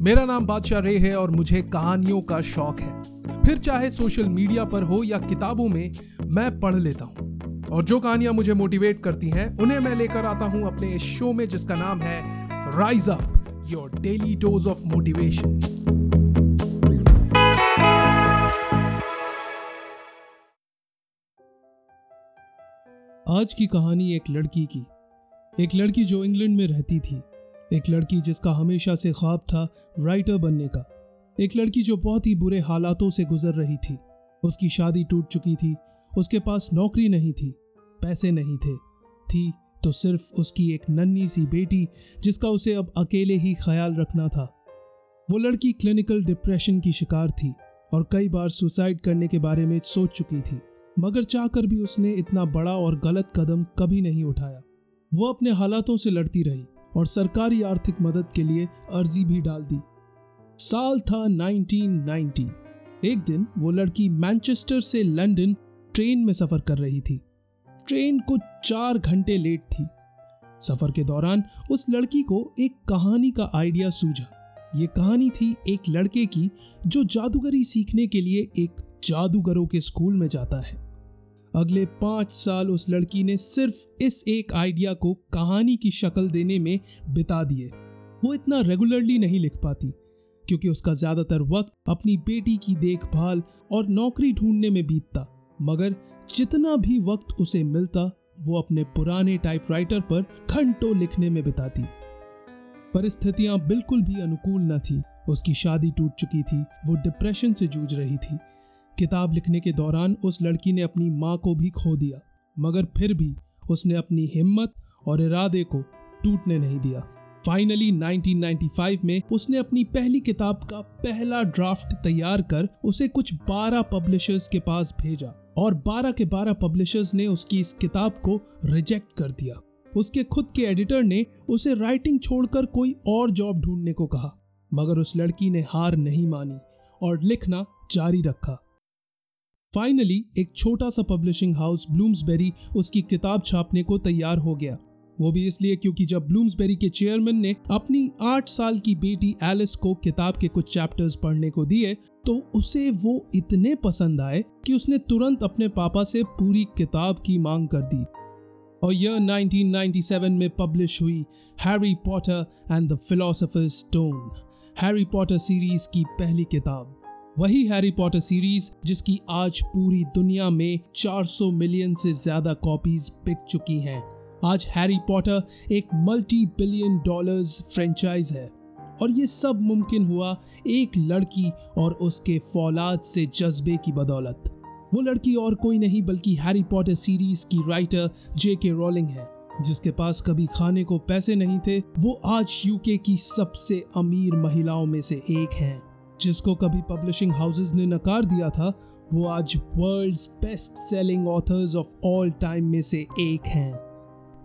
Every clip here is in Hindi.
मेरा नाम बादशाह रे है और मुझे कहानियों का शौक है। फिर चाहे सोशल मीडिया पर हो या किताबों में, मैं पढ़ लेता हूँ। और जो कहानियाँ मुझे मोटिवेट करती हैं, उन्हें मैं लेकर आता हूँ अपने इस शो में जिसका नाम है rise up your daily dose of motivation आज की कहानी एक लड़की की। एक लड़की जो इंग्लैंड में रहती थी। एक लड़की जिसका हमेशा से ख्वाब था राइटर बनने का। एक लड़की जो बहुत ही बुरे हालातों से गुजर रही थी। उसकी शादी टूट चुकी थी, उसके पास नौकरी नहीं थी, पैसे नहीं थे। थी तो सिर्फ़ उसकी एक नन्ही सी बेटी, जिसका उसे अब अकेले ही ख्याल रखना था। वो लड़की क्लिनिकल डिप्रेशन की शिकार थी और कई बार सुसाइड करने के बारे में सोच चुकी थी। मगर चाहकर भी उसने इतना बड़ा और गलत कदम कभी नहीं उठाया। वो अपने हालातों से लड़ती रही। और सरकारी आर्थिक मदद के लिए अर्जी भी डाल दी। साल था 1990 एक दिन वो लड़की मैनचेस्टर से लंदन ट्रेन में सफ़र कर रही थी। ट्रेन कुछ चार घंटे लेट थी। सफ़र के दौरान उस लड़की को एक कहानी का आइडिया सूझा। ये कहानी थी एक लड़के की जो जादूगरी सीखने के लिए एक जादूगरों के स्कूल में जाता है। अगले पाँच साल उस लड़की ने सिर्फ़ इस एक आइडिया को कहानी की शक्ल देने में बिता दिए। वो इतना रेगुलरली नहीं लिख पाती, क्योंकि उसका ज़्यादातर वक्त अपनी बेटी की देखभाल और नौकरी ढूँढने में बीतता, मगर जितना भी वक्त उसे मिलता, वो अपने पुराने टाइपराइटर पर घंटों लिखने में बिताती। परिस्थितियाँ बिल्कुल भी अनुकूल न थी। उसकी शादी टूट चुकी थी, वो डिप्रेशन से जूझ रही थी। किताब लिखने के दौरान उस लड़की ने अपनी माँ को भी खो दिया, मगर फिर भी उसने अपनी हिम्मत और इरादे को टूटने नहीं दिया। फाइनली 1995 में उसने अपनी पहली किताब का पहला ड्राफ्ट तैयार कर उसे कुछ 12 पब्लिशर्स के पास भेजा और 12 के 12 पब्लिशर्स ने उसकी इस किताब को रिजेक्ट कर दिया। उसके खुद के एडिटर ने उसे राइटिंग छोड़कर कोई और जॉब ढूँढने को कहा, मगर उस लड़की ने हार नहीं मानी और लिखना जारी रखा। फाइनली एक छोटा सा पब्लिशिंग हाउस ब्लूम्सबेरी उसकी किताब छापने को तैयार हो गया। वो भी इसलिए क्योंकि जब ब्लूम्सबेरी के चेयरमैन ने अपनी आठ साल की बेटी एलिस को किताब के कुछ चैप्टर्स पढ़ने को दिए तो उसे वो इतने पसंद आए कि उसने तुरंत अपने पापा से पूरी किताब की मांग कर दी। और यह 1997 में पब्लिश हुई Harry Potter and the philosopher stone Harry Potter series की पहली किताब। वही हैरी पॉटर सीरीज़ जिसकी आज पूरी दुनिया में 400 मिलियन से ज़्यादा कॉपीज बिक चुकी हैं। आज हैरी पॉटर एक मल्टी बिलियन डॉलर्स फ्रेंचाइज है। और ये सब मुमकिन हुआ एक लड़की और उसके फौलाद से जज्बे की बदौलत। वो लड़की और कोई नहीं, बल्कि हैरी पॉटर सीरीज़ की राइटर जे के रोलिंग है, जिसके पास कभी खाने को पैसे नहीं थे। वो आज यूके की सबसे अमीर महिलाओं में से एक हैं। जिसको कभी पब्लिशिंग हाउसेस ने नकार दिया था, वो आज world's best selling authors of all time में से एक हैं।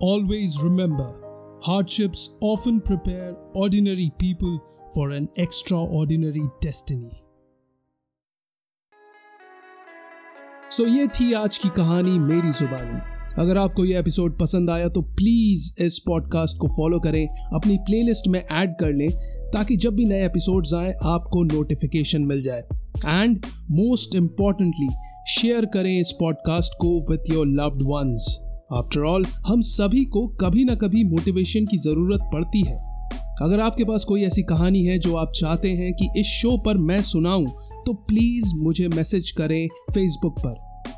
Always remember hardships often prepare ordinary people for an extraordinary destiny. So ये थी आज की कहानी मेरी जुबानी। अगर आपको ये एपिसोड पसंद आया तो प्लीज़ इस पॉडकास्ट को फॉलो करें। अपनी प्लेलिस्ट में ऐड कर लें। ताकि जब भी नए एपिसोड्स आए, आपको नोटिफिकेशन मिल जाए। एंड मोस्ट इम्पॉर्टेंटली शेयर करें इस पॉडकास्ट को with your loved ones after all हम सभी को कभी ना कभी मोटिवेशन की ज़रूरत पड़ती है। अगर आपके पास कोई ऐसी कहानी है जो आप चाहते हैं कि इस शो पर मैं सुनाऊं तो प्लीज़ मुझे मैसेज करें फेसबुक पर।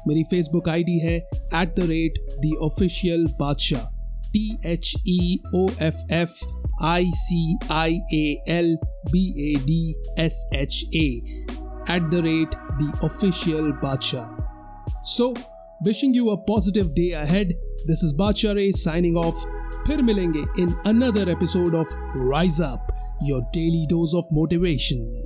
मेरी फेसबुक आईडी है at the rate the official Badshah T H E O F F I C I A L B A D S H A at the rate the official Badshah so wishing you a positive day ahead this is Badshah रे साइनिंग ऑफ फिर मिलेंगे in another episode of rise up your daily dose of motivation